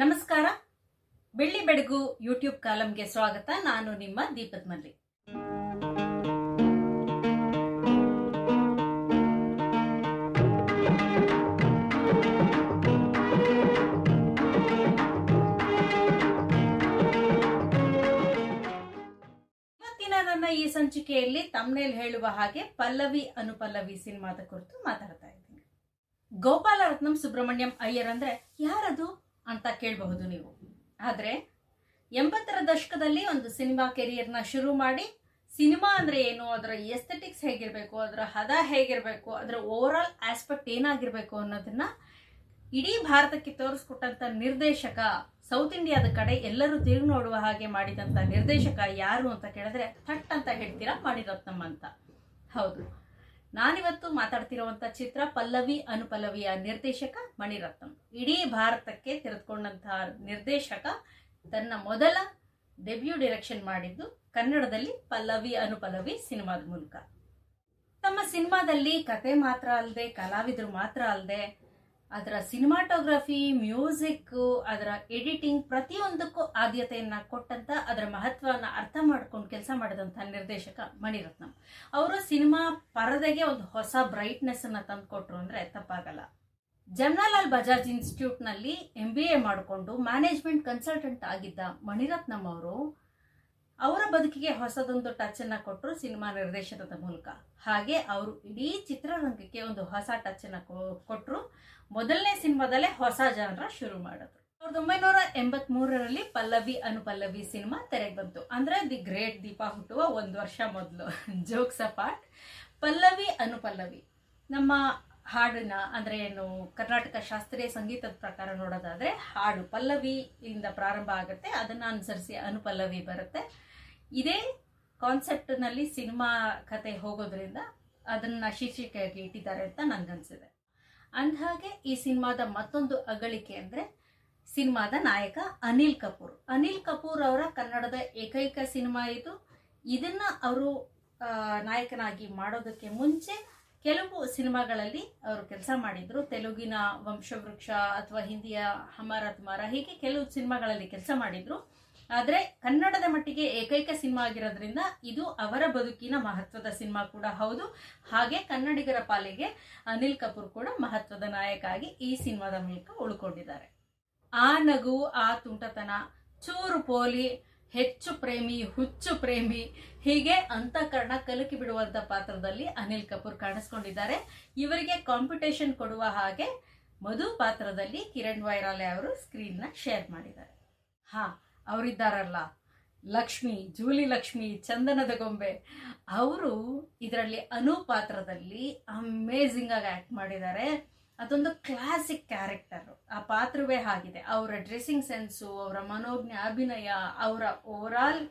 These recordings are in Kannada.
ನಮಸ್ಕಾರ. ಬೆಳ್ಳಿ ಬೆಳಗು ಯೂಟ್ಯೂಬ್ ಕಾಲಂಗೆ ಸ್ವಾಗತ. ನಾನು ನಿಮ್ಮ ದೀಪದ್ ಮಲ್ಲಿ ಇವತ್ತಿನ ನನ್ನ ಈ ಸಂಚಿಕೆಯಲ್ಲಿ ತಮ್ನೇಲ್ ಹೇಳುವ ಹಾಗೆ ಪಲ್ಲವಿ ಅನುಪಲ್ಲವಿ ಸಿನಿಮಾದ ಕುರಿತು ಮಾತಾಡ್ತಾ ಇದ್ದೀನಿ. ಗೋಪಾಲರತ್ನಂ ಸುಬ್ರಹ್ಮಣ್ಯಂ ಅಯ್ಯರ್ ಅಂದ್ರೆ ಯಾರದು? ಅಂತ ಕೇಳಬಹುದು ನೀವು. ಆದರೆ ಎಂಬತ್ತರ ದಶಕದಲ್ಲಿ ಒಂದು ಸಿನಿಮಾ ಕೆರಿಯರ್ನ ಶುರು ಮಾಡಿ ಸಿನಿಮಾ ಅಂದರೆ ಏನು, ಅದರ ಎಸ್ಥೆಟಿಕ್ಸ್ ಹೇಗಿರಬೇಕು, ಅದರ ಹದ ಹೇಗಿರಬೇಕು, ಅದರ ಓವರ್ ಆಲ್ ಆಸ್ಪೆಕ್ಟ್ ಏನಾಗಿರಬೇಕು ಅನ್ನೋದನ್ನು ಇಡೀ ಭಾರತಕ್ಕೆ ತೋರಿಸ್ಕೊಟ್ಟಂಥ ನಿರ್ದೇಶಕ ಸೌತ್ ಇಂಡಿಯಾದ ಕಡೆ ಎಲ್ಲರೂ ತಿರುಗಿ ನೋಡುವ ಹಾಗೆ ಮಾಡಿದಂಥ ನಿರ್ದೇಶಕ ಯಾರು ಅಂತ ಕೇಳಿದ್ರೆ ಥಟ್ ಅಂತ ಹೇಳ್ತೀರಾ ಮಾಡಿರತ್ನಮ್ಮ ಅಂತ. ಹೌದು. ನಾನಿವತ್ತು ಮಾತಾಡ್ತಿರುವಂತ ಚಿತ್ರ ಪಲ್ಲವಿ ಅನುಪಲ್ಲವಿಯ ನಿರ್ದೇಶಕ ಮಣಿರತ್ನಂ. ಇಡೀ ಭಾರತಕ್ಕೆ ತೆರೆದುಕೊಂಡಂತಹ ನಿರ್ದೇಶಕ ತನ್ನ ಮೊದಲ ಡೆಬ್ಯೂ ಡಿರೆಕ್ಷನ್ ಮಾಡಿದ್ದು ಕನ್ನಡದಲ್ಲಿ ಪಲ್ಲವಿ ಅನುಪಲ್ಲವಿ ಸಿನಿಮಾದ ಮೂಲಕ. ತಮ್ಮ ಸಿನಿಮಾದಲ್ಲಿ ಕತೆ ಮಾತ್ರ ಅಲ್ಲದೆ ಕಲಾವಿದರು ಮಾತ್ರ ಅಲ್ಲದೆ ಅದರ ಸಿನಿಮಾಟೋಗ್ರಫಿ, ಮ್ಯೂಸಿಕ್, ಅದರ ಎಡಿಟಿಂಗ್ ಪ್ರತಿಯೊಂದಕ್ಕೂ ಆದ್ಯತೆಯನ್ನ ಕೊಟ್ಟಂತ ಅದರ ಮಹತ್ವವನ್ನು ಅರ್ಥ ಮಾಡ್ಕೊಂಡು ಕೆಲಸ ಮಾಡಿದಂತ ನಿರ್ದೇಶಕ ಮಣಿರತ್ನಂ. ಅವರು ಸಿನಿಮಾ ಪರದೆಗೆ ಒಂದು ಹೊಸ ಬ್ರೈಟ್ನೆಸ್ ಅನ್ನ ತಂದುಕೊಟ್ರು ಅಂದ್ರೆ ತಪ್ಪಾಗಲ್ಲ. ಜಮ್ನಾಲಾಲ್ ಬಜಾಜ್ ಇನ್ಸ್ಟಿಟ್ಯೂಟ್ನಲ್ಲಿ ಎಂ ಬಿ ಎ ಮಾಡಿಕೊಂಡು ಮ್ಯಾನೇಜ್ಮೆಂಟ್ ಕನ್ಸಲ್ಟೆಂಟ್ ಆಗಿದ್ದ ಮಣಿರತ್ನಂ ಅವರು ಅವರ ಬದುಕಿಗೆ ಹೊಸದೊಂದು ಟಚ್ ಅನ್ನ ಕೊಟ್ಟರು ಸಿನಿಮಾ ನಿರ್ದೇಶನದ ಮೂಲಕ. ಹಾಗೆ ಅವರು ಇಡೀ ಚಿತ್ರರಂಗಕ್ಕೆ ಒಂದು ಹೊಸ ಟಚ್ ಅನ್ನ ಕೊಟ್ಟರು ಮೊದಲನೇ ಸಿನಿಮಾದಲ್ಲೇ ಹೊಸ ಜಾನರ ಶುರು ಮಾಡಿದ್ರು. ಸಾವಿರದ ಒಂಬೈನೂರ ಎಂಬತ್ ಮೂರರಲ್ಲಿ ಪಲ್ಲವಿ ಅನುಪಲ್ಲವಿ ಸಿನಿಮಾ ತೆರೆಗೆ ಬಂತು. ಅಂದ್ರೆ ದಿ ಗ್ರೇಟ್ ದೀಪ ಹುಟ್ಟುವ ಒಂದು ವರ್ಷ ಮೊದಲು. ಜೋಕ್ಸ್ ಅಪಾರ್ಟ್ ಪಲ್ಲವಿ ಅನುಪಲ್ಲವಿ ನಮ್ಮ ಹಾಡಿನ ಅಂದ್ರೆ ಏನು, ಕರ್ನಾಟಕ ಶಾಸ್ತ್ರೀಯ ಸಂಗೀತದ ಪ್ರಕಾರ ನೋಡೋದಾದ್ರೆ ಹಾಡು ಪಲ್ಲವಿ ಇಂದ ಪ್ರಾರಂಭ ಆಗುತ್ತೆ. ಅದನ್ನ ಅನುಸರಿಸಿ ಅನುಪಲ್ಲವಿ ಬರುತ್ತೆ. ಇದೇ ಕಾನ್ಸೆಪ್ಟ್ನಲ್ಲಿ ಸಿನಿಮಾ ಕತೆ ಹೋಗೋದ್ರಿಂದ ಅದನ್ನ ಶೀರ್ಷಿಕೆಯಾಗಿ ಇಟ್ಟಿದ್ದಾರೆ ಅಂತ ನನಗನ್ಸಿದೆ. ಅಂದಹಾಗೆ ಈ ಸಿನಿಮಾದ ಮತ್ತೊಂದು ಅಗಳಿಕೆ ಅಂದ್ರೆ ಸಿನಿಮಾದ ನಾಯಕ ಅನಿಲ್ ಕಪೂರ್. ಅನಿಲ್ ಕಪೂರ್ ಅವರ ಕನ್ನಡದ ಏಕೈಕ ಸಿನಿಮಾ ಇದು. ಇದನ್ನ ಅವರು ನಾಯಕನಾಗಿ ಮಾಡೋದಕ್ಕೆ ಮುಂಚೆ ಕೆಲವು ಸಿನಿಮಾಗಳಲ್ಲಿ ಅವರು ಕೆಲಸ ಮಾಡಿದ್ರು. ತೆಲುಗಿನ ವಂಶವೃಕ್ಷ ಅಥವಾ ಹಿಂದಿಯ ಅಮರ ಅತ್ಮರ ಹೀಗೆ ಕೆಲವು ಸಿನಿಮಾಗಳಲ್ಲಿ ಕೆಲಸ ಮಾಡಿದ್ರು. ಆದ್ರೆ ಕನ್ನಡದ ಮಟ್ಟಿಗೆ ಏಕೈಕ ಸಿನಿಮಾ ಆಗಿರೋದ್ರಿಂದ ಇದು ಅವರ ಬದುಕಿನ ಮಹತ್ವದ ಸಿನಿಮಾ ಕೂಡ ಹೌದು. ಹಾಗೆ ಕನ್ನಡಿಗರ ಪಾಲಿಗೆ ಅನಿಲ್ ಕಪೂರ್ ಕೂಡ ಮಹತ್ವದ ನಾಯಕ ಆಗಿ ಈ ಸಿನಿಮಾದ ಮೂಲಕ ಉಳ್ಕೊಂಡಿದ್ದಾರೆ. ಆ ನಗು, ಆ ತುಂಟತನ, ಚೂರು ಪೋಲಿ, ಹೆಚ್ಚು ಪ್ರೇಮಿ, ಹುಚ್ಚು ಪ್ರೇಮಿ, ಹೀಗೆ ಅಂತಃಕರಣ ಕಲಕಿ ಬಿಡುವಂತ ಪಾತ್ರದಲ್ಲಿ ಅನಿಲ್ ಕಪೂರ್ ಕಾಣಿಸ್ಕೊಂಡಿದ್ದಾರೆ. ಇವರಿಗೆ ಕಾಂಪಿಟೇಷನ್ ಕೊಡುವ ಹಾಗೆ ಮಧು ಪಾತ್ರದಲ್ಲಿ ಕಿರಣ್ ವೈರಾಲೆ ಅವರು ಸ್ಕ್ರೀನ್ನ ಶೇರ್ ಮಾಡಿದ್ದಾರೆ. ಹಾ ಅವರಿದ್ದಾರಲ್ಲ. ಲಕ್ಷ್ಮಿ, ಜೂಲಿ ಲಕ್ಷ್ಮಿ, ಚಂದನದ ಗೊಂಬೆ. ಅವರು ಇದರಲ್ಲಿ ಅನು ಪಾತ್ರದಲ್ಲಿ ಅಮೇಝಿಂಗ್ ಆಗಿ ಆಕ್ಟ್ ಮಾಡಿದ್ದಾರೆ. ಅದೊಂದು ಕ್ಲಾಸಿಕ್ ಕ್ಯಾರೆಕ್ಟರು ಆ ಪಾತ್ರವೇ ಆಗಿದೆ. ಅವರ ಡ್ರೆಸ್ಸಿಂಗ್ ಸೆನ್ಸು ಅವರ ಮನೋಜ್ಞ, ಅಭಿನಯ, ಅವರ over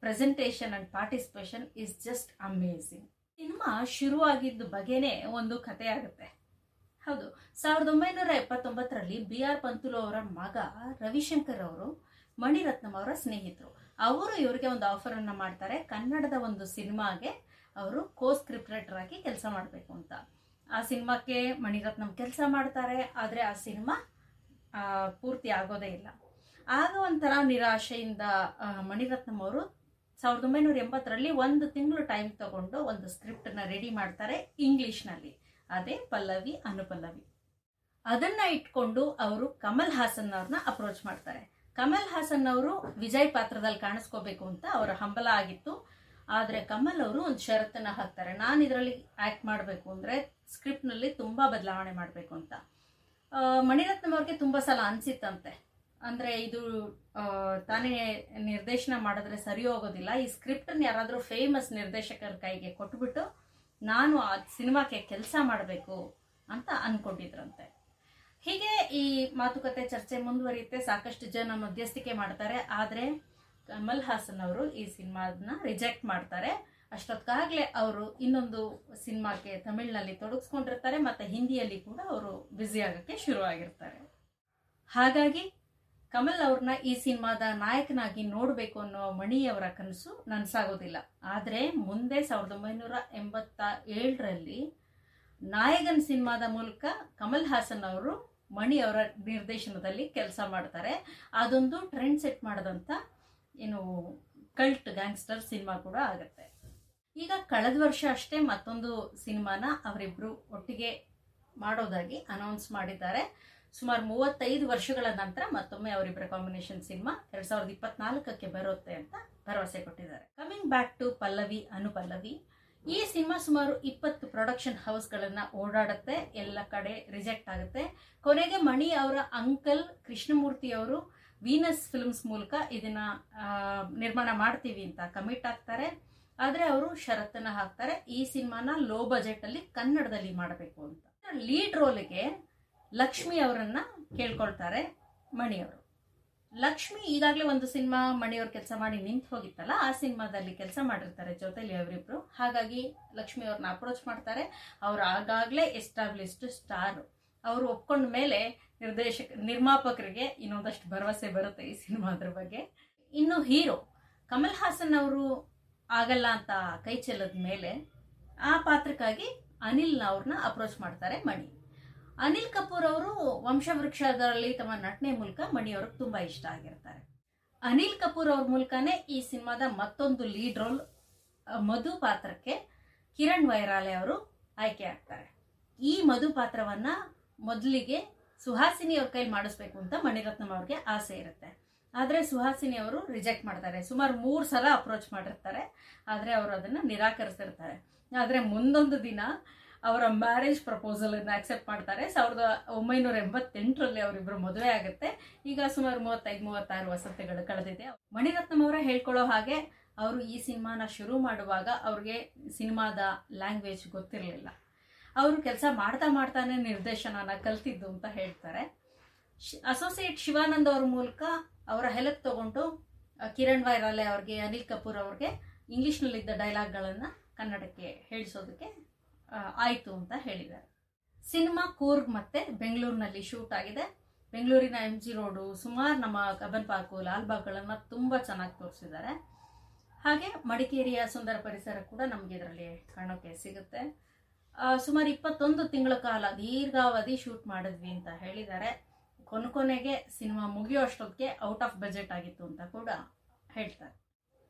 presentation and participation is just amazing cinema ಶುರುವಾಗಿದ್ದ ಬಗೆನೇ ಒಂದು ಕತೆ ಆಗುತ್ತೆ. ಹೌದು. ಸಾವಿರದ ಒಂಬೈನೂರ ಎಪ್ಪತ್ತೊಂಬತ್ತರಲ್ಲಿ ಬಿ ಆರ್ ಪಂತುಲು ಅವರ ಮಗ ರವಿಶಂಕರ್ ಅವರು ಮಣಿರತ್ನಂ ಅವರ ಸ್ನೇಹಿತರು. ಅವರು ಇವರಿಗೆ ಒಂದು ಆಫರ್ ಅನ್ನ ಮಾಡ್ತಾರೆ. ಕನ್ನಡದ ಒಂದು ಸಿನಿಮಾಗೆ ಅವರು ಕೋ ಸ್ಕ್ರಿಪ್ಟ್ ಆಗಿ ಕೆಲಸ ಮಾಡಬೇಕು ಅಂತ. ಆ ಸಿನಿಮಾಕ್ಕೆ ಮಣಿರತ್ನಂ ಕೆಲಸ ಮಾಡ್ತಾರೆ. ಆದರೆ ಆ ಸಿನಿಮಾ ಪೂರ್ತಿ ಆಗೋದೇ ಇಲ್ಲ. ಆಗ ಒಂಥರ ನಿರಾಶೆಯಿಂದ ಮಣಿರತ್ನಂ ಅವರು ಸಾವಿರದ ಒಂಬೈನೂರ ಎಂಬತ್ತರಲ್ಲಿ ಒಂದು ತಿಂಗಳು ಟೈಮ್ ತಗೊಂಡು ಒಂದು ಸ್ಕ್ರಿಪ್ಟನ್ನ ರೆಡಿ ಮಾಡ್ತಾರೆ ಇಂಗ್ಲಿಷ್ನಲ್ಲಿ ಅದೇ ಪಲ್ಲವಿ ಅನುಪಲ್ಲವಿ. ಅದನ್ನ ಇಟ್ಕೊಂಡು ಅವರು ಕಮಲ್ ಹಾಸನ್ ಅವ್ರನ್ನ ಅಪ್ರೋಚ್ ಮಾಡ್ತಾರೆ. ಕಮಲ್ ಹಾಸನ್ ಅವರು ವಿಜಯ್ ಪಾತ್ರದಲ್ಲಿ ಕಾಣಿಸ್ಕೋಬೇಕು ಅಂತ ಅವರ ಹಂಬಲ ಆಗಿತ್ತು. ಆದರೆ ಕಮಲ್ ಅವರು ಒಂದು ಷರತ್ತನ್ನ ಹಾಕ್ತಾರೆ. ನಾನು ಇದರಲ್ಲಿ ಆಕ್ಟ್ ಮಾಡಬೇಕು ಅಂದರೆ ಸ್ಕ್ರಿಪ್ಟ್ನಲ್ಲಿ ತುಂಬ ಬದಲಾವಣೆ ಮಾಡಬೇಕು ಅಂತ. ಮಣಿರತ್ನಂ ಅವ್ರಿಗೆ ತುಂಬ ಸಲ ಅನಿಸಿತ್ತಂತೆ. ಅಂದರೆ ಇದು ತಾನೇ ನಿರ್ದೇಶನ ಮಾಡಿದ್ರೆ ಸರಿ ಹೋಗೋದಿಲ್ಲ. ಈ ಸ್ಕ್ರಿಪ್ಟನ್ನು ಯಾರಾದರೂ ಫೇಮಸ್ ನಿರ್ದೇಶಕರ ಕೈಗೆ ಕೊಟ್ಬಿಟ್ಟು, ನಾನು ಆ ಸಿನಿಮಾಕ್ಕೆ ಕೆಲಸ ಮಾಡಬೇಕು ಅಂತ ಅಂದ್ಕೊಂಡಿದ್ರಂತೆ ಹೀಗೆ ಈ ಮಾತುಕತೆ ಚರ್ಚೆ ಮುಂದುವರಿಯುತ್ತೆ. ಸಾಕಷ್ಟು ಜನ ಮಧ್ಯಸ್ಥಿಕೆ ಮಾಡ್ತಾರೆ. ಆದರೆ ಕಮಲ್ ಹಾಸನ್ ಅವರು ಈ ಸಿನಿಮಾದನ್ನ ರಿಜೆಕ್ಟ್ ಮಾಡ್ತಾರೆ. ಅಷ್ಟೊತ್ತಾಗಲೇ ಅವರು ಇನ್ನೊಂದು ಸಿನಿಮಾಕ್ಕೆ ತಮಿಳಿನಲ್ಲಿ ತೊಡಗಿಸ್ಕೊಂಡಿರ್ತಾರೆ ಮತ್ತು ಹಿಂದಿಯಲ್ಲಿ ಕೂಡ ಅವರು ಬ್ಯುಸಿ ಆಗೋಕ್ಕೆ ಶುರು ಆಗಿರ್ತಾರೆ ಹಾಗಾಗಿ ಕಮಲ್ ಅವ್ರನ್ನ ಈ ಸಿನಿಮಾದ ನಾಯಕನಾಗಿ ನೋಡಬೇಕು ಅನ್ನೋ ಮಣಿಯವರ ಕನಸು ನನಸಾಗೋದಿಲ್ಲ. ಆದರೆ ಮುಂದೆ ಸಾವಿರದ ಒಂಬೈನೂರ ಎಂಬತ್ತ ಏಳರಲ್ಲಿ ನಾಯಕನ್ ಸಿನಿಮಾದ ಮೂಲಕ ಕಮಲ್ ಹಾಸನ್ ಅವರು ಮಣಿ ಅವರ ನಿರ್ದೇಶನದಲ್ಲಿ ಕೆಲಸ ಮಾಡ್ತಾರೆ. ಅದೊಂದು ಟ್ರೆಂಡ್ ಸೆಟ್ ಮಾಡಿದಂಥ ಏನು ಕಲ್ಟ್ ಗ್ಯಾಂಗ್ಸ್ಟರ್ ಸಿನಿಮಾ ಕೂಡ ಆಗುತ್ತೆ. ಈಗ ಕಳೆದ ವರ್ಷ ಅಷ್ಟೇ ಮತ್ತೊಂದು ಸಿನಿಮಾನ ಅವರಿಬ್ರು ಒಟ್ಟಿಗೆ ಮಾಡೋದಾಗಿ ಅನೌನ್ಸ್ ಮಾಡಿದ್ದಾರೆ. ಸುಮಾರು ಮೂವತ್ತೈದು ವರ್ಷಗಳ ನಂತರ ಮತ್ತೊಮ್ಮೆ ಅವರಿಬ್ಬರ ಕಾಂಬಿನೇಷನ್ ಸಿನಿಮಾ ಎರಡ್ ಸಾವಿರದ ಇಪ್ಪತ್ನಾಲ್ಕಕ್ಕೆ ಬರುತ್ತೆ ಅಂತ ಭರವಸೆ ಕೊಟ್ಟಿದ್ದಾರೆ. Coming back to Pallavi, Anupallavi ಈ ಸಿನಿಮಾ ಸುಮಾರು ಇಪ್ಪತ್ತು ಪ್ರೊಡಕ್ಷನ್ ಹೌಸ್ಗಳನ್ನ ಓಡಾಡುತ್ತೆ, ಎಲ್ಲ ಕಡೆ ರಿಜೆಕ್ಟ್ ಆಗುತ್ತೆ. ಕೊನೆಗೆ ಮಣಿ ಅವರ ಅಂಕಲ್ ಕೃಷ್ಣಮೂರ್ತಿ ಅವರು ವೀನಸ್ ಫಿಲ್ಮ್ಸ್ ಮೂಲಕ ಇದನ್ನ ನಿರ್ಮಾಣ ಮಾಡ್ತೀವಿ ಅಂತ ಕಮಿಟ್ ಆಗ್ತಾರೆ. ಆದ್ರೆ ಅವರು ಷರತ್ತನ್ನ ಹಾಕ್ತಾರೆ, ಈ ಸಿನಿಮಾನ ಲೋ ಬಜೆಟ್ ಅಲ್ಲಿ ಕನ್ನಡದಲ್ಲಿ ಮಾಡಬೇಕು ಅಂತ. ಲೀಡ್ ರೋಲ್ಗೆ ಲಕ್ಷ್ಮಿ ಅವರನ್ನ ಕೇಳ್ಕೊಳ್ತಾರೆ ಮಣಿಯವರು ಲಕ್ಷ್ಮಿ ಈಗಾಗಲೇ ಒಂದು ಸಿನಿಮಾ ಮಣಿಯವ್ರ ಕೆಲಸ ಮಾಡಿ ನಿಂತು ಹೋಗಿತ್ತಲ್ಲ, ಆ ಸಿನಿಮಾದಲ್ಲಿ ಕೆಲಸ ಮಾಡಿರ್ತಾರೆ ಜೊತೆಲಿ ಅವರಿಬ್ರು. ಹಾಗಾಗಿ ಲಕ್ಷ್ಮಿ ಅವ್ರನ್ನ ಅಪ್ರೋಚ್ ಮಾಡ್ತಾರೆ. ಅವ್ರು ಆಗಾಗಲೇ ಎಸ್ಟಾಬ್ಲಿಷ್ಡ್ ಸ್ಟಾರ್ ಅವರು ಒಪ್ಕೊಂಡ ಮೇಲೆ ನಿರ್ದೇಶಕ, ನಿರ್ಮಾಪಕರಿಗೆ ಇನ್ನೊಂದಷ್ಟು ಭರವಸೆ ಬರುತ್ತೆ ಈ ಸಿನಿಮಾದ್ರ ಬಗ್ಗೆ. ಇನ್ನು ಹೀರೋ, ಕಮಲ್ ಹಾಸನ್ ಅವರು ಆಗಲ್ಲ ಅಂತ ಕೈ ಚೆಲ್ಲದ ಮೇಲೆ ಆ ಪಾತ್ರಕ್ಕಾಗಿ ಅನಿಲ್ ಅವ್ರನ್ನ ಅಪ್ರೋಚ್ ಮಾಡ್ತಾರೆ ಮಣಿ. ಅನಿಲ್ ಕಪೂರ್ ಅವರು ವಂಶವೃಕ್ಷದಲ್ಲಿ ತಮ್ಮ ನಟನೆ ಮೂಲಕ ಮಣಿ ಅವ್ರಿಗೆ ತುಂಬಾ ಇಷ್ಟ ಆಗಿರ್ತಾರೆ. ಅನಿಲ್ ಕಪೂರ್ ಅವ್ರ ಮೂಲಕನೇ ಈ ಸಿನಿಮಾದ ಮತ್ತೊಂದು ಲೀಡ್ ರೋಲ್ ಮಧು ಪಾತ್ರಕ್ಕೆ ಕಿರಣ್ ವೈರಾಲೆ ಅವರು ಆಯ್ಕೆ ಆಗ್ತಾರೆ. ಈ ಮಧು ಪಾತ್ರವನ್ನ ಮೊದಲಿಗೆ ಸುಹಾಸಿನಿ ಅವ್ರ ಕೈ ಮಾಡಿಸ್ಬೇಕು ಅಂತ ಮಣಿರತ್ನಂ ಅವ್ರಿಗೆ ಆಸೆ ಇರುತ್ತೆ. ಆದ್ರೆ ಸುಹಾಸಿನಿ ಅವರು ರಿಜೆಕ್ಟ್ ಮಾಡ್ತಾರೆ. ಸುಮಾರು ಮೂರು ಸಲ ಅಪ್ರೋಚ್ ಮಾಡಿರ್ತಾರೆ. ಆದ್ರೆ ಅವರು ಅದನ್ನ ನಿರಾಕರಿಸಿರ್ತಾರೆ. ಆದರೆ ಮುಂದೊಂದು ದಿನ ಅವರ ಮ್ಯಾರೇಜ್ ಪ್ರಪೋಸಲ್ ಅನ್ನ ಅಕ್ಸೆಪ್ಟ್ ಮಾಡ್ತಾರೆ. ಸಾವಿರದ ಒಂಬೈನೂರ ಎಂಬತ್ತೆಂಟರಲ್ಲಿ ಅವರಿಬ್ಬರು ಮದುವೆ ಆಗುತ್ತೆ. ಈಗ ಸುಮಾರು ಮೂವತ್ತೈದು, ಮೂವತ್ತಾರು ವಸತಿಗಳು ಕಳೆದಿದೆ. ಮಣಿರತ್ನಂ ಅವರ ಹೇಳ್ಕೊಳ್ಳೋ ಹಾಗೆ ಅವರು ಈ ಸಿನಿಮಾನ ಶುರು ಮಾಡುವಾಗ ಅವ್ರಿಗೆ ಸಿನಿಮಾದ ಲ್ಯಾಂಗ್ವೇಜ್ ಗೊತ್ತಿರಲಿಲ್ಲ. ಅವರು ಕೆಲಸ ಮಾಡ್ತಾ ಮಾಡ್ತಾನೆ ನಿರ್ದೇಶನನ ಕಲ್ತಿದ್ದು ಅಂತ ಹೇಳ್ತಾರೆ. ಅಸೋಸಿಯೇಟ್ ಶಿವಾನಂದ್ ಅವ್ರ ಮೂಲಕ ಅವರ ಹೆಲ್ಪ್ ತಗೊಂಡು ಕಿರಣ್ ವೈರಾಲೆ ಅವ್ರಿಗೆ, ಅನಿಲ್ ಕಪೂರ್ ಅವ್ರಿಗೆ ಇಂಗ್ಲೀಷ್ನಲ್ಲಿದ್ದ ಡೈಲಾಗ್ಗಳನ್ನು ಕನ್ನಡಕ್ಕೆ ಹೇಳಿಸೋದಕ್ಕೆ ಆಯ್ತು ಅಂತ ಹೇಳಿದ್ದಾರೆ. ಸಿನಿಮಾ ಕೂರ್ಗ್ ಮತ್ತೆ ಬೆಂಗಳೂರಿನಲ್ಲಿ ಶೂಟ್ ಆಗಿದೆ. ಬೆಂಗಳೂರಿನ ಎಂ ಜಿ ರೋಡು ಸುಮಾರು ನಮ್ಮ ಕಬ್ಬನ್ ಪಾರ್ಕು ಲಾಲ್ಬಾಗ್ಗಳನ್ನು ತುಂಬ ಚೆನ್ನಾಗಿ ತೋರಿಸಿದ್ದಾರೆ. ಹಾಗೆ ಮಡಿಕೇರಿಯ ಸುಂದರ ಪರಿಸರ ಕೂಡ ನಮಗೆ ಇದರಲ್ಲಿ ಕಾಣೋಕೆ ಸಿಗುತ್ತೆ. ಸುಮಾರು ಇಪ್ಪತ್ತೊಂದು ತಿಂಗಳ ಕಾಲ ದೀರ್ಘಾವಧಿ ಶೂಟ್ ಮಾಡಿದ್ವಿ ಅಂತ ಹೇಳಿದ್ದಾರೆ. ಕೊನೆ ಕೊನೆಗೆ ಸಿನಿಮಾ ಮುಗಿಯೋ ಅಷ್ಟೊತ್ತಿಗೆ ಔಟ್ ಆಫ್ ಬಜೆಟ್ ಆಗಿತ್ತು ಅಂತ ಕೂಡ ಹೇಳ್ತಾರೆ.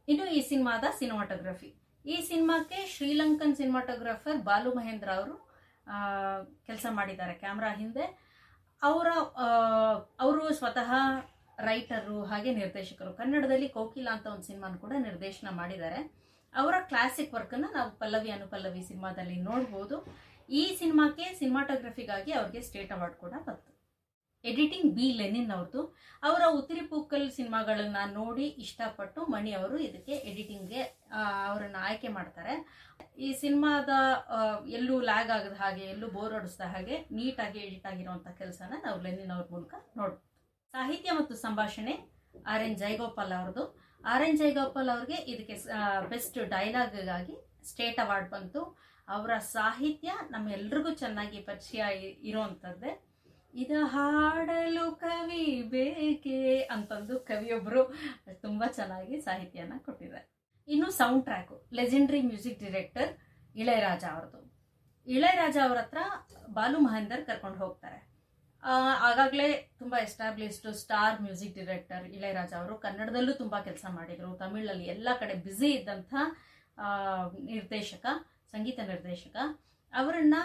ಇನ್ನು ಈ ಸಿನಿಮಾದ ಸಿನಿಮಾಟೋಗ್ರಫಿ. ಈ ಸಿನಿಮಾಕ್ಕೆ ಶ್ರೀಲಂಕನ್ ಸಿನಿಮಾಟೋಗ್ರಾಫರ್ ಬಾಲು ಮಹೇಂದ್ರ ಅವರು ಕೆಲಸ ಮಾಡಿದ್ದಾರೆ ಕ್ಯಾಮ್ರಾ ಹಿಂದೆ. ಅವರ ಅವರು ಸ್ವತಃ ರೈಟರು ಹಾಗೆ ನಿರ್ದೇಶಕರು. ಕನ್ನಡದಲ್ಲಿ ಕೋಕಿಲ ಅಂತ ಒಂದು ಸಿನಿಮಾನ ಕೂಡ ನಿರ್ದೇಶನ ಮಾಡಿದ್ದಾರೆ. ಅವರ ಕ್ಲಾಸಿಕ್ ವರ್ಕನ್ನು ನಾವು ಪಲ್ಲವಿ ಅನುಪಲ್ಲವಿ ಸಿನಿಮಾದಲ್ಲಿ ನೋಡ್ಬೋದು. ಈ ಸಿನಿಮಾಕ್ಕೆ ಸಿನಿಮಾಟೋಗ್ರಫಿಗಾಗಿ ಅವ್ರಿಗೆ ಸ್ಟೇಟ್ ಅವಾರ್ಡ್ ಕೂಡ ಬಂತು. ಎಡಿಟಿಂಗ್ ಬಿ ಲೆನಿನ್ ಅವ್ರದ್ದು ಅವರ ಉತ್ತಿರಿ ಪೂಕಲ್ ಸಿನಿಮಾಗಳನ್ನ ನೋಡಿ ಇಷ್ಟಪಟ್ಟು ಮಣಿ ಅವರು ಇದಕ್ಕೆ ಎಡಿಟಿಂಗ್ಗೆ ಅವರನ್ನು ಆಯ್ಕೆ ಮಾಡ್ತಾರೆ. ಈ ಸಿನಿಮಾದ ಎಲ್ಲೂ ಲ್ಯಾಗ್ ಆಗದ ಹಾಗೆ, ಎಲ್ಲೂ ಬೋರ್ ಹೊಡಿಸ್ದ ಹಾಗೆ ನೀಟಾಗಿ ಎಡಿಟ್ ಆಗಿರುವಂಥ ಕೆಲಸನ ನಾವು ಲೆನಿನ್ ಅವ್ರ ಮೂಲಕ ನೋಡ್ಬೋದು ಸಾಹಿತ್ಯ ಮತ್ತು ಸಂಭಾಷಣೆ ಆರ್ ಎನ್ ಜೈಗೋಪಾಲ್ ಅವ್ರದ್ದು ಆರ್ ಎನ್ ಜೈಗೋಪಾಲ್ ಅವ್ರಿಗೆ ಇದಕ್ಕೆ ಬೆಸ್ಟ್ ಡೈಲಾಗ್ಗಾಗಿ ಸ್ಟೇಟ್ ಅವಾರ್ಡ್ ಬಂತು. ಅವರ ಸಾಹಿತ್ಯ ನಮ್ಮೆಲ್ರಿಗೂ ಚೆನ್ನಾಗಿ ಪರಿಚಯ ಇ- ಇರೋಂಥದ್ದೇ. ಇದ ಹಾಡಲು ಕವಿ ಬೇಕೆ ಅಂತಂದು ಕವಿಯೊಬ್ಬರು ತುಂಬ ಚೆನ್ನಾಗಿ ಸಾಹಿತ್ಯನ ಕೊಟ್ಟಿದ್ದಾರೆ. ಇನ್ನು sound track legendary music director Ilaiyaraaja ಅವ್ರದ್ದು. ಇಳೆಯರಾಜ ಅವ್ರ ಹತ್ರ ಬಾಲು ಮಹೇಂದರ್ ಕರ್ಕೊಂಡು ಹೋಗ್ತಾರೆ. ಆಗಾಗಲೇ ತುಂಬಾ established star music director Ilaiyaraaja ಅವರು ಕನ್ನಡದಲ್ಲೂ ತುಂಬಾ ಕೆಲಸ ಮಾಡಿದ್ರು. ತಮಿಳಲ್ಲಿ ಎಲ್ಲ ಕಡೆ ಬ್ಯುಸಿ ಇದ್ದಂಥ ನಿರ್ದೇಶಕ, ಸಂಗೀತ ನಿರ್ದೇಶಕ. ಅವರನ್ನ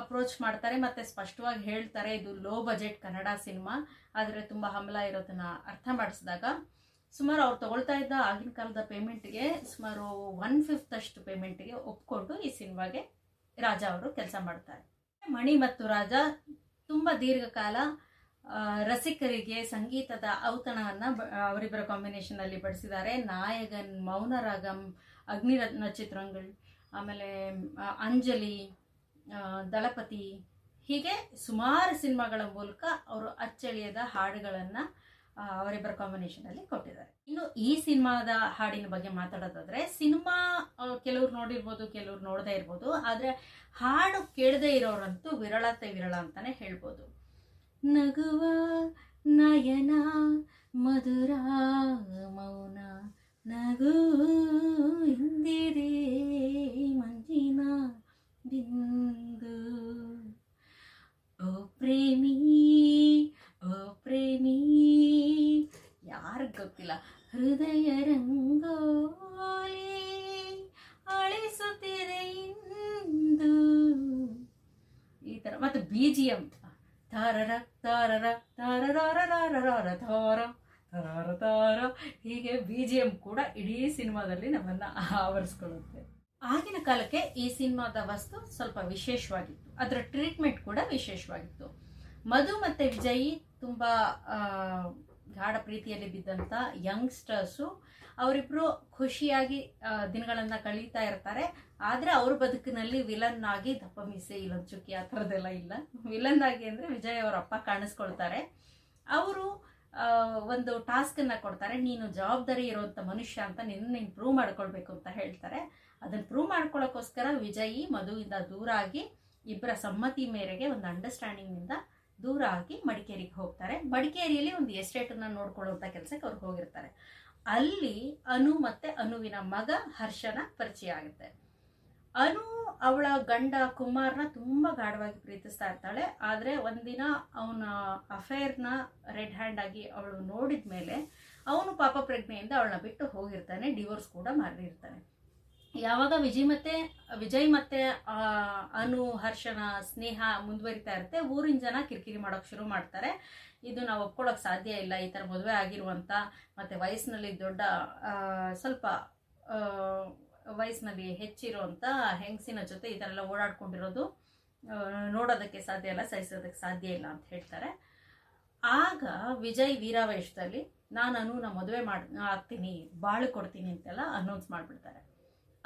ಅಪ್ರೋಚ್ ಮಾಡ್ತಾರೆ ಮತ್ತೆ ಸ್ಪಷ್ಟವಾಗಿ ಹೇಳ್ತಾರೆ, ಇದು ಲೋ ಬಜೆಟ್ ಕನ್ನಡ ಸಿನಿಮಾ. ಆದರೆ ತುಂಬ ಹಂಬಲ ಇರೋದನ್ನ ಅರ್ಥ ಮಾಡಿಸಿದಾಗ ಸುಮಾರು ಅವ್ರು ತಗೊಳ್ತಾ ಇದ್ದ ಆಗಿನ ಕಾಲದ ಪೇಮೆಂಟ್ಗೆ ಸುಮಾರು ಒನ್ ಫಿಫ್ತ್ ಅಷ್ಟು ಪೇಮೆಂಟ್ಗೆ ಒಪ್ಕೊಂಡು ಈ ಸಿನಿಮಾಗೆ ರಾಜ ಅವರು ಕೆಲಸ ಮಾಡ್ತಾರೆ. ಮಣಿ ಮತ್ತು ರಾಜ ತುಂಬ ದೀರ್ಘಕಾಲ ರಸಿಕರಿಗೆ ಸಂಗೀತದ ಔತಣವನ್ನ ಅವರಿಬ್ಬರ ಕಾಂಬಿನೇಷನ್ ಅಲ್ಲಿ ಬಡಿಸಿದ್ದಾರೆ. ನಾಯಗನ್ ಮೌನರಾಗಂ ಅಗ್ನಿರತ್ನ ಚಿತ್ರಗಳು, ಆಮೇಲೆ ಅಂಜಲಿ ದಳಪತಿ. ಹೀಗೆ ಸುಮಾರು ಸಿನಿಮಾಗಳ ಮೂಲಕ ಅವರು ಅಚ್ಚಳಿಯದ ಹಾಡುಗಳನ್ನು ಅವರಿಬ್ಬರ ಕಾಂಬಿನೇಷನ್ ಅಲ್ಲಿ ಕೊಟ್ಟಿದ್ದಾರೆ. ಇನ್ನು ಈ ಸಿನಿಮಾದ ಹಾಡಿನ ಬಗ್ಗೆ ಮಾತಾಡೋದಾದ್ರೆ, ಸಿನಿಮಾ ಕೆಲವ್ರು ನೋಡಿರ್ಬೋದು, ಕೆಲವ್ರು ನೋಡದೇ ಇರ್ಬೋದು, ಆದ್ರೆ ಹಾಡು ಕೇಳದೇ ಇರೋರಂತೂ ವಿರಳತೆ ವಿರಳ ಅಂತಾನೆ ಹೇಳ್ಬೋದು. ನಗುವ ನಯನ, ಮಧುರ ಮೌನ ನಗು ಹೀಗೆ ಬಿ ಜಿ ಎಂ ಕೂಡ ಇಡೀ ಸಿನಿಮಾದಲ್ಲಿ ನಮ್ಮನ್ನ ಆವರಿಸ್ಕೊಳ್ಳುತ್ತೆ ಆಗಿನ ಕಾಲಕ್ಕೆ ಈ ಸಿನಿಮಾದ ವಸ್ತು ಸ್ವಲ್ಪ ವಿಶೇಷವಾಗಿತ್ತು ಅದರ ಟ್ರೀಟ್ಮೆಂಟ್ ಕೂಡ ವಿಶೇಷವಾಗಿತ್ತು ಮಧು ಮತ್ತೆ ವಿಜಯಿ ತುಂಬಾ ಗಾಢ ಪ್ರೀತಿಯಲ್ಲಿ ಬಿದ್ದಂಥ ಯಂಗ್ಸ್ಟರ್ಸು ಅವರಿಬ್ಬರು ಖುಷಿಯಾಗಿ ದಿನಗಳನ್ನು ಕಳೀತಾ ಇರ್ತಾರೆ. ಆದರೆ ಅವ್ರ ಬದುಕಿನಲ್ಲಿ ವಿಲನ್ ಆಗಿ ದಪ್ಪ ಮೀಸೆ ಇಲ್ಲೊಂದು ಚುಕ್ಕಿ ಆ ಥರದ್ದೆಲ್ಲ ಇಲ್ಲ. ವಿಲನ್ ಆಗಿ ಅಂದರೆ ವಿಜಯ್ ಅವರ ಅಪ್ಪ ಕಾಣಿಸ್ಕೊಳ್ತಾರೆ. ಅವರು ಒಂದು ಟಾಸ್ಕನ್ನು ಕೊಡ್ತಾರೆ. ನೀನು ಜವಾಬ್ದಾರಿ ಇರುವಂಥ ಮನುಷ್ಯ ಅಂತ ನಿನ್ನ ನೀನು ಪ್ರೂವ್ ಮಾಡ್ಕೊಳ್ಬೇಕು ಅಂತ ಹೇಳ್ತಾರೆ. ಅದನ್ನು ಪ್ರೂವ್ ಮಾಡ್ಕೊಳ್ಳೋಕ್ಕೋಸ್ಕರ ವಿಜಯಿ ಮಧುವಿಂದ ದೂರ ಆಗಿ ಇಬ್ಬರ ಸಮ್ಮತಿ ಮೇರೆಗೆ ಒಂದು ಅಂಡರ್ಸ್ಟ್ಯಾಂಡಿಂಗ್ನಿಂದ ದೂರ ಆಗಿ ಮಡಿಕೇರಿಗೆ ಹೋಗ್ತಾರೆ. ಮಡಿಕೇರಿಯಲ್ಲಿ ಒಂದು ಎಸ್ಟೇಟ್ ನೋಡ್ಕೊಳ್ಳುವಂಥ ಕೆಲಸಕ್ಕೆ ಅವ್ರು ಹೋಗಿರ್ತಾರೆ. ಅಲ್ಲಿ ಅನು ಮತ್ತೆ ಅನುವಿನ ಮಗ ಹರ್ಷನ ಪರಿಚಯ ಆಗುತ್ತೆ. ಅನು ಅವಳ ಗಂಡ ಕುಮಾರ್ನ ತುಂಬಾ ಗಾಢವಾಗಿ ಪ್ರೀತಿಸ್ತಾ ಇರ್ತಾಳೆ. ಆದ್ರೆ ಒಂದಿನ ಅವನ ಅಫೇರ್ನ ರೆಡ್ ಹ್ಯಾಂಡ್ ಆಗಿ ಅವಳು ನೋಡಿದ ಮೇಲೆ ಅವನು ಪಾಪ ಪ್ರಜ್ಞೆಯಿಂದ ಅವಳನ್ನ ಬಿಟ್ಟು ಹೋಗಿರ್ತಾನೆ. ಡಿವೋರ್ಸ್ ಕೂಡ ಮಾಡಿರ್ತಾನೆ. ಯಾವಾಗ ವಿಜಯ್ ಮತ್ತೆ ವಿಜಯ್ ಮತ್ತೆ ಅನು, ಹರ್ಷನ ಸ್ನೇಹ ಮುಂದುವರಿತಾ ಇರುತ್ತೆ, ಊರಿನ ಜನ ಕಿರಿಕಿರಿ ಮಾಡೋಕೆ ಶುರು ಮಾಡ್ತಾರೆ. ಇದು ನಾವು ಒಪ್ಕೊಳ್ಳೋಕೆ ಸಾಧ್ಯ ಇಲ್ಲ, ಈ ತರ ಮದುವೆ ಆಗಿರುವಂತ, ಮತ್ತೆ ವಯಸ್ಸಿನಲ್ಲಿ ದೊಡ್ಡ ಸ್ವಲ್ಪ ವಯಸ್ಸಿನಲ್ಲಿ ಹೆಚ್ಚಿರುವಂತ ಹೆಂಗಸಿನ ಜೊತೆ ಈ ಥರ ಎಲ್ಲ ಓಡಾಡ್ಕೊಂಡಿರೋದು ನೋಡೋದಕ್ಕೆ ಸಾಧ್ಯ ಇಲ್ಲ, ಸಹಿಸೋದಕ್ಕೆ ಸಾಧ್ಯ ಇಲ್ಲ ಅಂತ ಹೇಳ್ತಾರೆ. ಆಗ ವಿಜಯ್ ವೀರಾವೇಶದಲ್ಲಿ, ನಾನು ಅನುನ ಮದುವೆ ಮಾಡ್, ಆಗ್ತೀನಿ, ಬಾಳು ಕೊಡ್ತೀನಿ ಅಂತೆಲ್ಲ ಅನೌನ್ಸ್ ಮಾಡಿಬಿಡ್ತಾರೆ.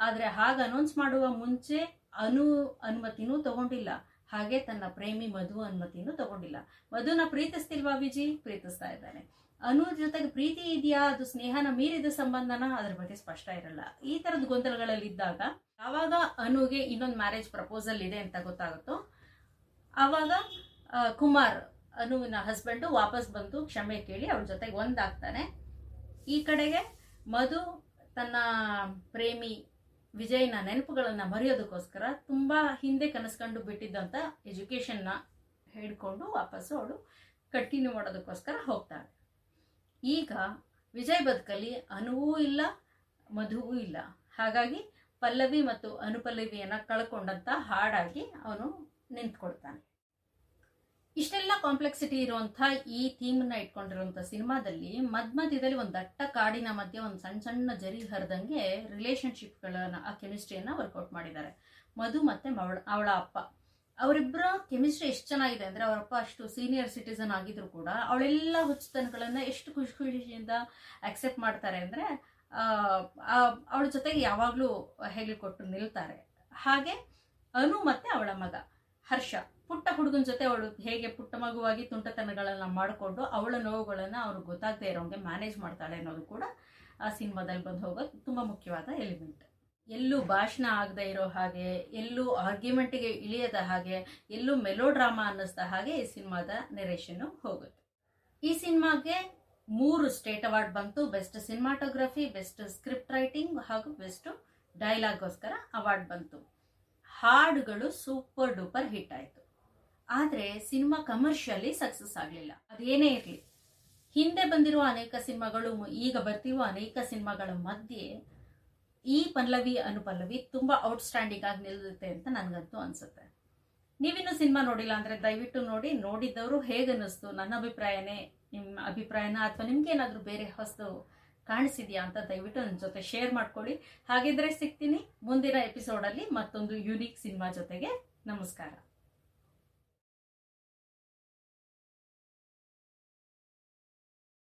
ಆದರೆ ಹಾಗೆ ಅನೌನ್ಸ್ ಮಾಡುವ ಮುಂಚೆ ಅನು ಅನುಮತಿನೂ ತಗೊಂಡಿಲ್ಲ. ಹಾಗೆ ತನ್ನ ಪ್ರೇಮಿ ಮಧು ಅನುಮತಿನೂ ತಗೊಂಡಿಲ್ಲ. ಮಧುನ ಪ್ರೀತಿಸ್ತಿಲ್ವಾ ವಿಜಿ? ಪ್ರೀತಿಸ್ತಾ ಇದ್ದಾನೆ. ಅನು ಜೊತೆಗೆ ಪ್ರೀತಿ ಇದೆಯಾ? ಅದು ಸ್ನೇಹನ ಮೀರಿದ ಸಂಬಂಧನ? ಅದ್ರ ಬಗ್ಗೆ ಸ್ಪಷ್ಟ ಇರಲ್ಲ. ಈ ತರದ ಗೊಂದಲಗಳಲ್ಲಿ ಇದ್ದಾಗ ಯಾವಾಗ ಅನುಗೆ ಇನ್ನೊಂದು ಮ್ಯಾರೇಜ್ ಪ್ರಪೋಸಲ್ ಇದೆ ಅಂತ ಗೊತ್ತಾಗುತ್ತೋ ಆವಾಗ ಕುಮಾರ್ ಅನುವಿನ ಹಸ್ಬೆಂಡು ವಾಪಸ್ ಬಂದು ಕ್ಷಮೆ ಕೇಳಿ ಅವ್ರ ಜೊತೆಗೆ ಒಂದಾಗ್ತಾನೆ. ಈ ಕಡೆಗೆ ಮಧು ತನ್ನ ಪ್ರೇಮಿ ವಿಜಯ್ನ ನೆನಪುಗಳನ್ನು ಮರೆಯೋದಕ್ಕೋಸ್ಕರ ತುಂಬಾ ಹಿಂದೆ ಕನಸ್ಕೊಂಡು ಬಿಟ್ಟಿದ್ದಂತ ಎಜುಕೇಷನ್ನ ಹಿಡ್ಕೊಂಡು ವಾಪಸ್ಸು ಅವಳು ಕಂಟಿನ್ಯೂ ಮಾಡೋದಕ್ಕೋಸ್ಕರ ಹೋಗ್ತಾಳೆ. ಈಗ ವಿಜಯ್ ಬದುಕಲ್ಲಿ ಅನುವೂ ಇಲ್ಲ, ಮಧುವೂ ಇಲ್ಲ. ಹಾಗಾಗಿ ಪಲ್ಲವಿ ಮತ್ತು ಅನುಪಲ್ಲವಿಯನ್ನು ಕಳ್ಕೊಂಡಂಥ ಹಾಡಾಗಿ ಅವನು ನಿಂತ್ಕೊಳ್ತಾನೆ. ಇಷ್ಟೆಲ್ಲ ಕಾಂಪ್ಲೆಕ್ಸಿಟಿ ಇರುವಂಥ ಈ ಥೀಮ್ನ ಇಟ್ಕೊಂಡಿರುವಂಥ ಸಿನಿಮಾದಲ್ಲಿ ಮಧ್ಯ ಮಧ್ಯದಲ್ಲಿ ಒಂದು ದಟ್ಟ ಕಾಡಿನ ಮಧ್ಯೆ ಒಂದು ಸಣ್ಣ ಸಣ್ಣ ಜರಿ ಹರಿದಂಗೆ ರಿಲೇಷನ್ಶಿಪ್ಗಳನ್ನ ಆ ಕೆಮಿಸ್ಟ್ರಿಯನ್ನ ವರ್ಕೌಟ್ ಮಾಡಿದ್ದಾರೆ. ಮಧು ಮತ್ತೆ ಅವಳ ಅಪ್ಪ. ಅವರಿಬ್ಬರ ಕೆಮಿಸ್ಟ್ರಿ ಎಷ್ಟು ಚೆನ್ನಾಗಿದೆ ಅಂದ್ರೆ ಅವರಪ್ಪ ಅಷ್ಟು ಸೀನಿಯರ್ ಸಿಟಿಸನ್ ಆಗಿದ್ರು ಕೂಡ ಅವಳೆಲ್ಲ ಹುಚ್ಚುತನಗಳನ್ನ ಎಷ್ಟು ಖುಷಿ ಖುಷಿಯಿಂದ ಅಕ್ಸೆಪ್ಟ್ ಮಾಡ್ತಾರೆ ಅಂದ್ರೆ ಅವಳ ಜೊತೆಗೆ ಯಾವಾಗಲೂ ಹೇಳಿಕೊಟ್ಟು ನಿಲ್ತಾರೆ. ಹಾಗೆ ಅನು ಮತ್ತೆ ಅವಳ ಮಗ ಹರ್ಷ. ಪುಟ್ಟ ಹುಡುಗನ ಜೊತೆ ಅವಳು ಹೇಗೆ ಪುಟ್ಟ ಮಗುವಾಗಿ ತುಂಟತನಗಳನ್ನ ಮಾಡಿಕೊಂಡು ಅವಳ ನೋವುಗಳನ್ನ ಅವ್ರಿಗೆ ಗೊತ್ತಾಗದೇ ಇರೋಂಗೆ ಮ್ಯಾನೇಜ್ ಮಾಡ್ತಾಳೆ ಅನ್ನೋದು ಕೂಡ ಆ ಸಿನಿಮಾದಲ್ಲಿ ಬಂದು ಹೋಗೋದು ತುಂಬಾ ಮುಖ್ಯವಾದ ಎಲಿಮೆಂಟ್ ಎಲ್ಲೂ ಭಾಷಣ ಆಗದೆ ಇರೋ ಹಾಗೆ, ಎಲ್ಲೂ ಆರ್ಗ್ಯುಮೆಂಟ್ಗೆ ಇಳಿಯದ ಹಾಗೆ, ಎಲ್ಲೂ ಮೆಲೋ ಡ್ರಾಮಾ ಅನ್ನಿಸ್ದ ಹಾಗೆ ಈ ಸಿನಿಮಾದ ನೆರೇಷನ್ ಹೋಗುತ್ತೆ. ಈ ಸಿನಿಮಾಗೆ ಮೂರು ಸ್ಟೇಟ್ ಅವಾರ್ಡ್ ಬಂತು. Best cinematography best script writing ಹಾಗೂ ಬೆಸ್ಟ್ ಡೈಲಾಗ್ಗೋಸ್ಕರ ಅವಾರ್ಡ್ ಬಂತು. ಹಾಡುಗಳು ಸೂಪರ್ ಡೂಪರ್ ಹಿಟ್ ಆಯಿತು. ಆದರೆ ಸಿನಿಮಾ ಕಮರ್ಷಿಯಲಿ ಸಕ್ಸಸ್ ಆಗಲಿಲ್ಲ. ಅದೇನೇ ಇರಲಿ. ಹಿಂದೆ ಬಂದಿರುವ ಅನೇಕ ಸಿನಿಮಾಗಳು ಈಗ ಬರ್ತಿರುವ ಅನೇಕ ಸಿನಿಮಾಗಳ ಮಧ್ಯೆ ಈ ಪಲ್ಲವಿ, ಅನುಪಲ್ಲವಿ ತುಂಬಾ ಔಟ್ಸ್ಟ್ಯಾಂಡಿಂಗ್ ಆಗಿ ನಿಲ್ಲುತ್ತೆ ಅಂತ ನನಗಂತೂ ಅನ್ಸುತ್ತೆ. ನೀವಿನ್ನೂ ಸಿನಿಮಾ ನೋಡಿಲ್ಲ ಅಂದ್ರೆ ದಯವಿಟ್ಟು ನೋಡಿ ನೋಡಿದ್ದವರು ಹೇಗೆ ಅನ್ನಿಸ್ತು ನನ್ನ ಅಭಿಪ್ರಾಯನೇ ನಿಮ್ಮ ಅಭಿಪ್ರಾಯನ ಅಥವಾ ನಿಮ್ಗೇನಾದರೂ ಬೇರೆ ಹೊಸದು ಕಾಣಿಸಿದ್ಯಾ ಅಂತ ದಯವಿಟ್ಟು ನನ್ನ ಜೊತೆ ಶೇರ್ ಮಾಡ್ಕೊಳ್ಳಿ. ಹಾಗಿದ್ರೆ ಸಿಗ್ತೀನಿ ಮುಂದಿನ ಎಪಿಸೋಡಲ್ಲಿ ಮತ್ತೊಂದು ಯುನೀಕ್ ಸಿನಿಮಾ ಜೊತೆಗೆ. ನಮಸ್ಕಾರ.